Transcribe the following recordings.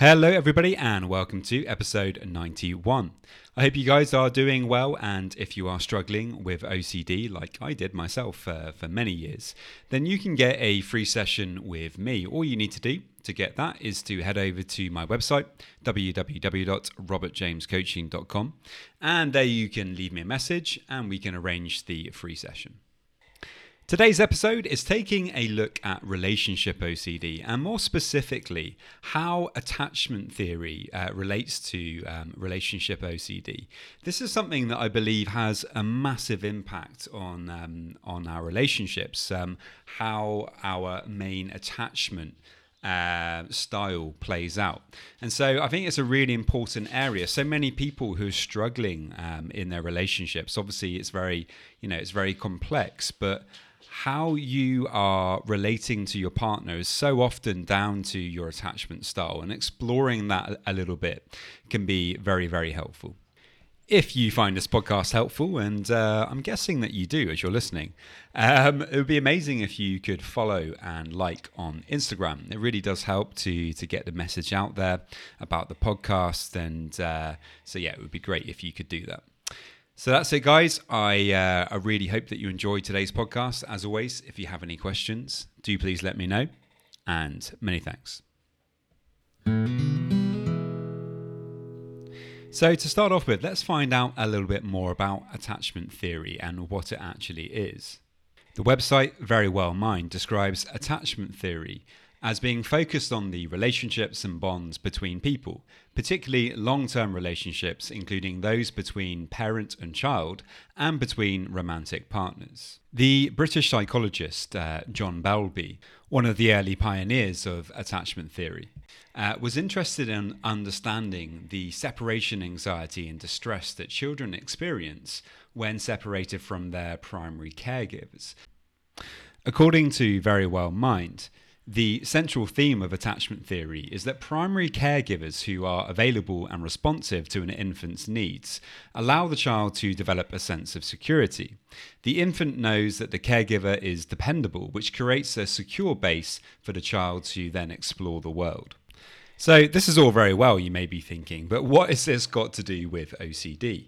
Hello, everybody, and welcome to episode 91. I hope you guys are doing well, and if you are struggling with OCD, like I did myself uh, for many years, then you can get a free session with me. All you need to do to get that is to head over to my website, www.robertjamescoaching.com, and there you can leave me a message and we can arrange the free session. Today's episode is taking a look at relationship OCD and more specifically how attachment theory uh, relates to um, relationship OCD. This is something that I believe has a massive impact on um, on our relationships, um, how our main attachment uh, style plays out. And so I think it's a really important area. So many people who are struggling um, in their relationships, obviously it's very, you know, it's very complex, but how you are relating to your partner is so often down to your attachment style, and exploring that a little bit can be very, very helpful. If you find this podcast helpful, and uh, I'm guessing that you do as you're listening, um, it would be amazing if you could follow and like on Instagram. It really does help to to get the message out there about the podcast, and uh, so yeah, it would be great if you could do that. So that's it, guys. I, uh, I really hope that you enjoyed today's podcast. As always, if you have any questions, do please let me know. And many thanks. So, to start off with, let's find out a little bit more about attachment theory and what it actually is. The website Verywell Mind describes attachment theory as being focused on the relationships and bonds between people, particularly long term relationships, including those between parent and child and between romantic partners. The British psychologist uh, John Bowlby, one of the early pioneers of attachment theory, uh, was interested in understanding the separation anxiety and distress that children experience when separated from their primary caregivers. According to Verywell Mind, the central theme of attachment theory is that primary caregivers who are available and responsive to an infant's needs allow the child to develop a sense of security. The infant knows that the caregiver is dependable, which creates a secure base for the child to then explore the world. So, this is all very well, you may be thinking, but what has this got to do with OCD?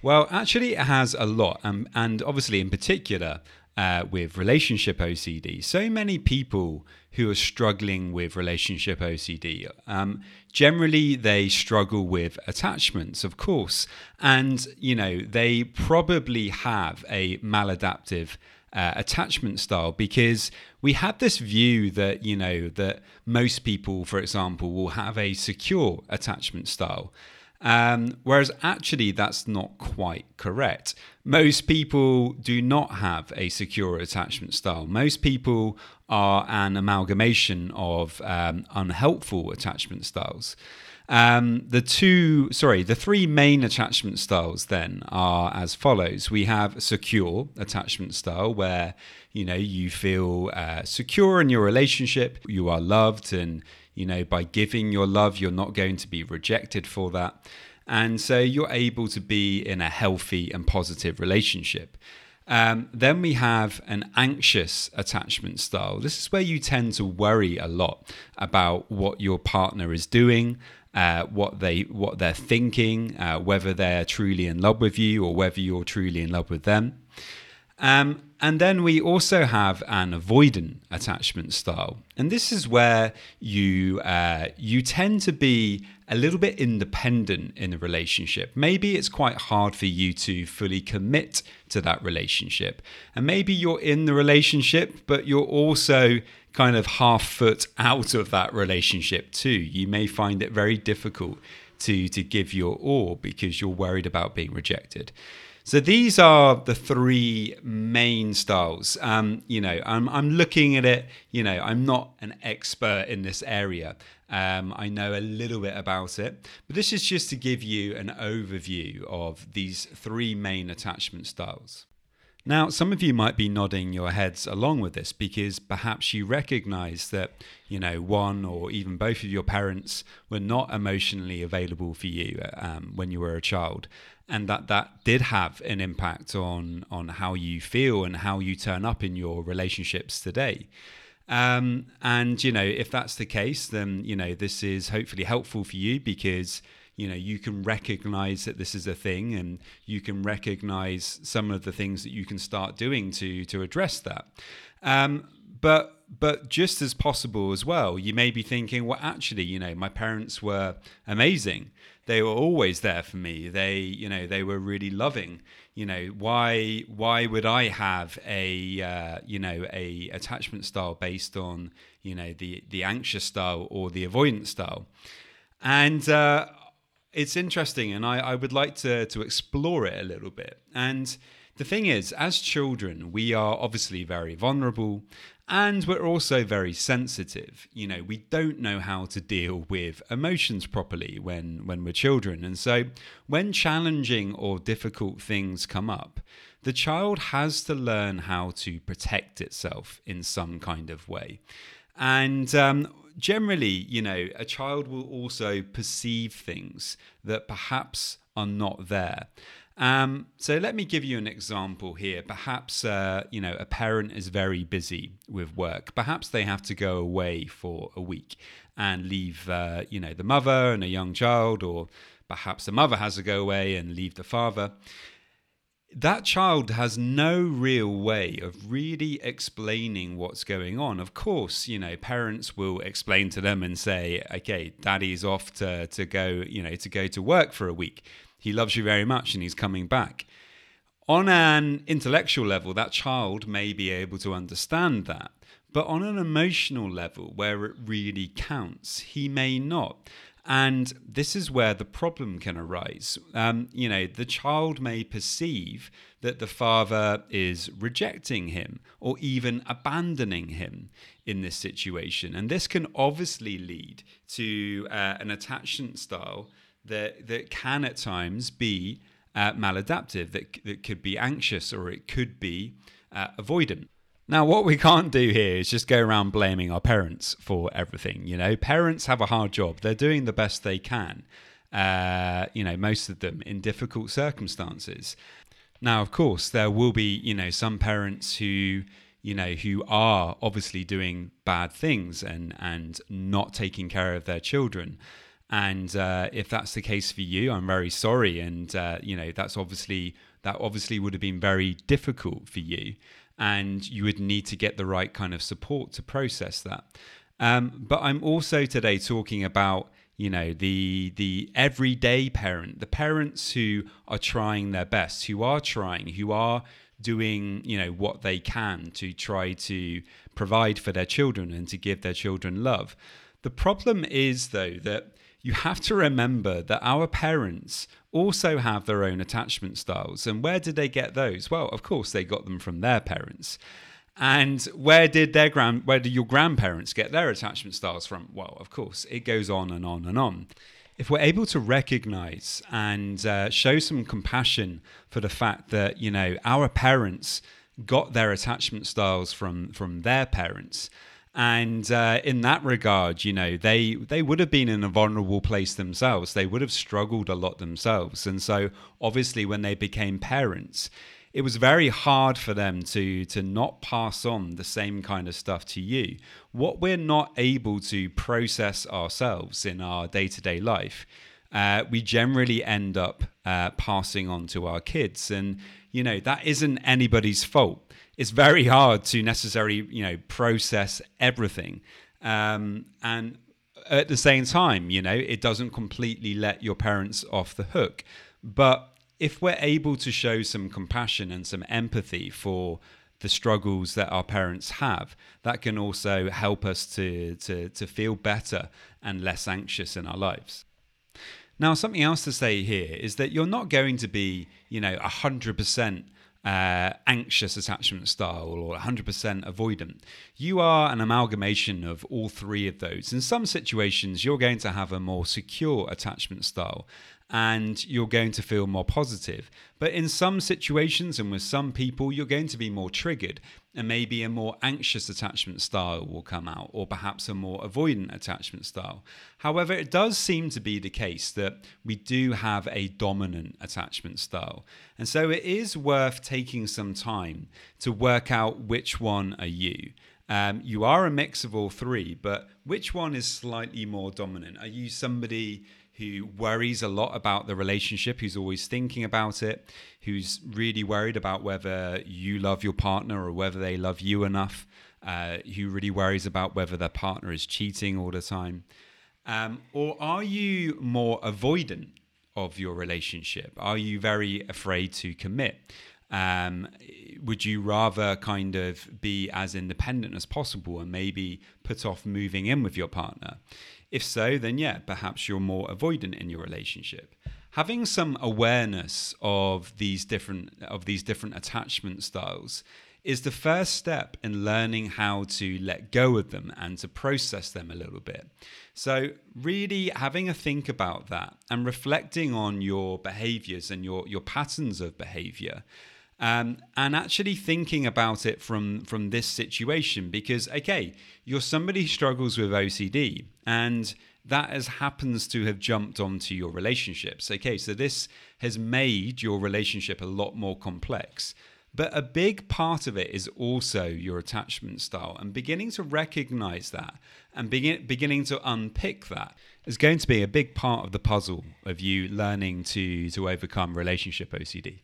Well, actually, it has a lot, um, and obviously, in particular, uh, with relationship OCD. So many people who are struggling with relationship OCD, um, generally they struggle with attachments, of course, and you know they probably have a maladaptive. Uh, attachment style because we have this view that you know that most people for example will have a secure attachment style um, whereas actually, that's not quite correct. Most people do not have a secure attachment style. Most people are an amalgamation of um, unhelpful attachment styles. Um, the two, sorry, the three main attachment styles then are as follows. We have secure attachment style, where you know you feel uh, secure in your relationship, you are loved, and you know, by giving your love, you're not going to be rejected for that. And so you're able to be in a healthy and positive relationship. Um, then we have an anxious attachment style. This is where you tend to worry a lot about what your partner is doing, uh, what they what they're thinking, uh, whether they're truly in love with you or whether you're truly in love with them. Um, and then we also have an avoidant attachment style, and this is where you uh, you tend to be a little bit independent in a relationship. Maybe it's quite hard for you to fully commit to that relationship, and maybe you're in the relationship, but you're also kind of half foot out of that relationship too. You may find it very difficult to to give your all because you're worried about being rejected. So these are the three main styles. Um, you know, I'm, I'm looking at it. You know, I'm not an expert in this area. Um, I know a little bit about it, but this is just to give you an overview of these three main attachment styles. Now, some of you might be nodding your heads along with this because perhaps you recognize that, you know, one or even both of your parents were not emotionally available for you um, when you were a child and that that did have an impact on on how you feel and how you turn up in your relationships today. Um, and you know, if that's the case, then you know this is hopefully helpful for you because you know you can recognize that this is a thing, and you can recognize some of the things that you can start doing to to address that. Um, but but just as possible as well, you may be thinking, well, actually, you know, my parents were amazing they were always there for me. They, you know, they were really loving. You know, why why would I have a uh, you know a attachment style based on you know the the anxious style or the avoidance style? And uh, it's interesting, and I, I would like to to explore it a little bit. And the thing is, as children, we are obviously very vulnerable and we're also very sensitive. You know, we don't know how to deal with emotions properly when, when we're children. And so when challenging or difficult things come up, the child has to learn how to protect itself in some kind of way. And um, generally, you know, a child will also perceive things that perhaps are not there. Um, so let me give you an example here. Perhaps uh, you know a parent is very busy with work. Perhaps they have to go away for a week and leave uh, you know the mother and a young child, or perhaps the mother has to go away and leave the father. That child has no real way of really explaining what's going on. Of course, you know, parents will explain to them and say, "Okay, daddy's off to to go, you know, to go to work for a week." He loves you very much and he's coming back. On an intellectual level, that child may be able to understand that. But on an emotional level, where it really counts, he may not. And this is where the problem can arise. Um, you know, the child may perceive that the father is rejecting him or even abandoning him in this situation. And this can obviously lead to uh, an attachment style that that can at times be uh, maladaptive, that that could be anxious, or it could be uh, avoidant. Now, what we can't do here is just go around blaming our parents for everything. You know, parents have a hard job; they're doing the best they can. Uh, you know, most of them in difficult circumstances. Now, of course, there will be you know some parents who you know who are obviously doing bad things and and not taking care of their children and uh, if that's the case for you, I'm very sorry. And uh, you know that's obviously that obviously would have been very difficult for you, and you would need to get the right kind of support to process that. Um, but I'm also today talking about you know the the everyday parent, the parents who are trying their best, who are trying, who are doing you know what they can to try to provide for their children and to give their children love. The problem is though that you have to remember that our parents also have their own attachment styles. And where did they get those? Well, of course, they got them from their parents. And where did their grand, where did your grandparents get their attachment styles from? Well, of course, it goes on and on and on. If we're able to recognize and uh, show some compassion for the fact that you know our parents got their attachment styles from from their parents, and uh, in that regard, you know, they they would have been in a vulnerable place themselves. They would have struggled a lot themselves, and so obviously, when they became parents, it was very hard for them to to not pass on the same kind of stuff to you. What we're not able to process ourselves in our day to day life, uh, we generally end up uh, passing on to our kids, and you know that isn't anybody's fault. It's very hard to necessarily you know process everything. Um, and at the same time you know it doesn't completely let your parents off the hook. But if we're able to show some compassion and some empathy for the struggles that our parents have, that can also help us to, to, to feel better and less anxious in our lives. Now, something else to say here is that you're not going to be, you know, 100% uh, anxious attachment style or 100% avoidant. You are an amalgamation of all three of those. In some situations, you're going to have a more secure attachment style and you're going to feel more positive. But in some situations and with some people, you're going to be more triggered, and maybe a more anxious attachment style will come out, or perhaps a more avoidant attachment style. However, it does seem to be the case that we do have a dominant attachment style. And so it is worth taking some time to work out which one are you. Um, you are a mix of all three, but which one is slightly more dominant? Are you somebody who worries a lot about the relationship, who's always thinking about it, who's really worried about whether you love your partner or whether they love you enough, uh, who really worries about whether their partner is cheating all the time? Um, or are you more avoidant of your relationship? Are you very afraid to commit? Um, would you rather kind of be as independent as possible and maybe put off moving in with your partner? If so, then yeah, perhaps you're more avoidant in your relationship. Having some awareness of these different of these different attachment styles is the first step in learning how to let go of them and to process them a little bit. So, really having a think about that and reflecting on your behaviors and your, your patterns of behavior um, and actually thinking about it from from this situation because okay you're somebody who struggles with ocd and that has happens to have jumped onto your relationships. Okay so this has made your relationship a lot more complex. But a big part of it is also your attachment style and beginning to recognize that and begin, beginning to unpick that is going to be a big part of the puzzle of you learning to to overcome relationship ocd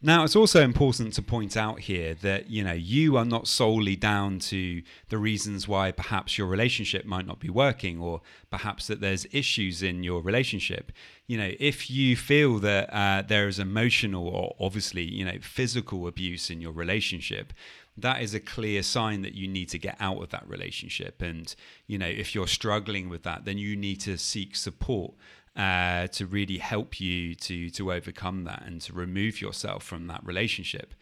now, it's also important to point out here that you know you are not solely down to the reasons why perhaps your relationship might not be working, or perhaps that there's issues in your relationship. You know, if you feel that uh, there is emotional or obviously you know physical abuse in your relationship, that is a clear sign that you need to get out of that relationship. And you know, if you're struggling with that, then you need to seek support uh, to really help you to to overcome that and to remove yourself from that relationship.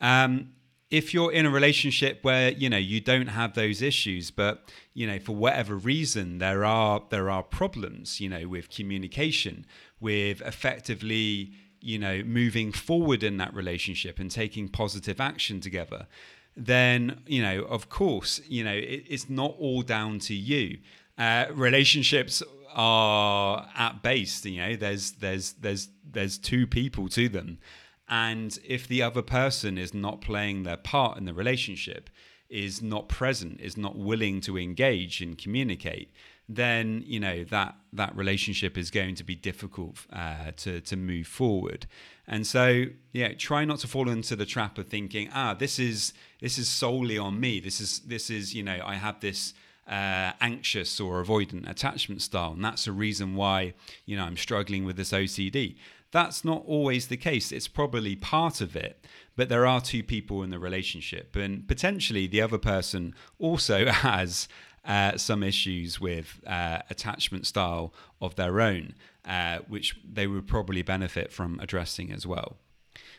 Um, if you're in a relationship where you know you don't have those issues, but you know for whatever reason there are there are problems, you know, with communication, with effectively you know moving forward in that relationship and taking positive action together then you know of course you know it, it's not all down to you uh, relationships are at base, you know, there's there's there's there's two people to them. And if the other person is not playing their part in the relationship, is not present, is not willing to engage and communicate, then you know that that relationship is going to be difficult uh, to to move forward. And so, yeah, try not to fall into the trap of thinking, ah, this is this is solely on me. This is this is you know I have this uh, anxious or avoidant attachment style, and that's a reason why you know I'm struggling with this OCD. That's not always the case. It's probably part of it, but there are two people in the relationship, and potentially the other person also has uh, some issues with uh, attachment style of their own, uh, which they would probably benefit from addressing as well.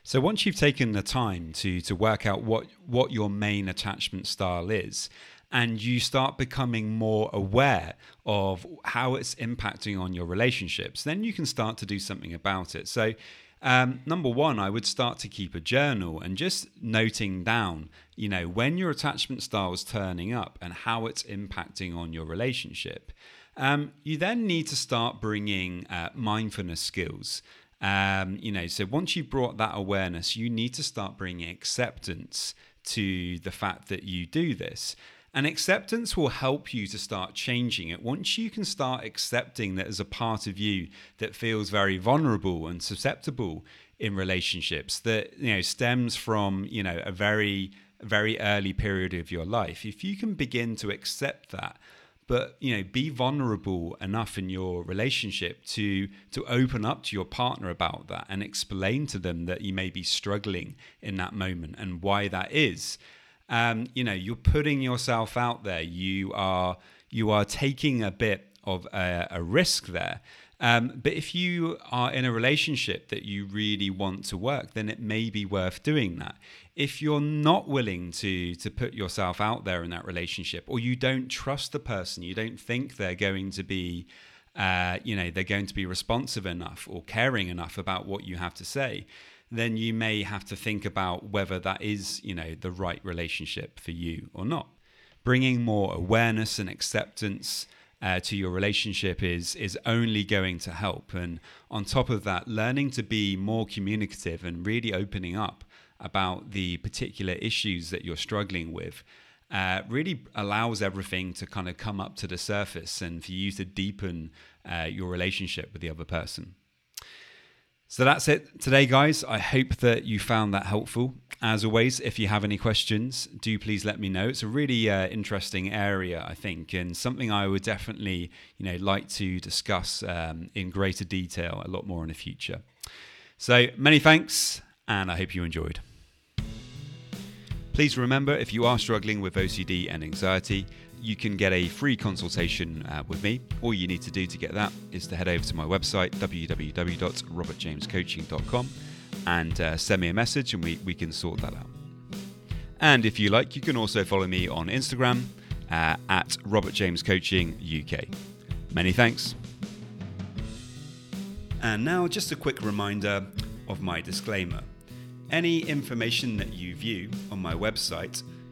So once you've taken the time to to work out what what your main attachment style is, and you start becoming more aware of how it's impacting on your relationships, then you can start to do something about it. So, um, number one, I would start to keep a journal and just noting down, you know, when your attachment style is turning up and how it's impacting on your relationship. Um, you then need to start bringing uh, mindfulness skills. Um, you know, so once you've brought that awareness, you need to start bringing acceptance to the fact that you do this. And acceptance will help you to start changing it. Once you can start accepting that as a part of you that feels very vulnerable and susceptible in relationships, that you know stems from you know a very very early period of your life. If you can begin to accept that, but you know be vulnerable enough in your relationship to to open up to your partner about that and explain to them that you may be struggling in that moment and why that is um, you know you're putting yourself out there you are you are taking a bit of a, a risk there um, but if you are in a relationship that you really want to work, then it may be worth doing that. If you're not willing to to put yourself out there in that relationship, or you don't trust the person, you don't think they're going to be, uh, you know, they're going to be responsive enough or caring enough about what you have to say, then you may have to think about whether that is, you know, the right relationship for you or not. Bringing more awareness and acceptance uh, to your relationship is is only going to help. And on top of that, learning to be more communicative and really opening up about the particular issues that you're struggling with uh, really allows everything to kind of come up to the surface and for you to deepen uh, your relationship with the other person. So that's it today, guys. I hope that you found that helpful. As always, if you have any questions, do please let me know. It's a really uh, interesting area, I think, and something I would definitely, you know, like to discuss um, in greater detail a lot more in the future. So many thanks, and I hope you enjoyed. Please remember, if you are struggling with OCD and anxiety, you can get a free consultation uh, with me. All you need to do to get that is to head over to my website, www.robertjamescoaching.com, and uh, send me a message and we, we can sort that out. And if you like, you can also follow me on Instagram uh, at Robert James Coaching UK. Many thanks. And now, just a quick reminder of my disclaimer. Any information that you view on my website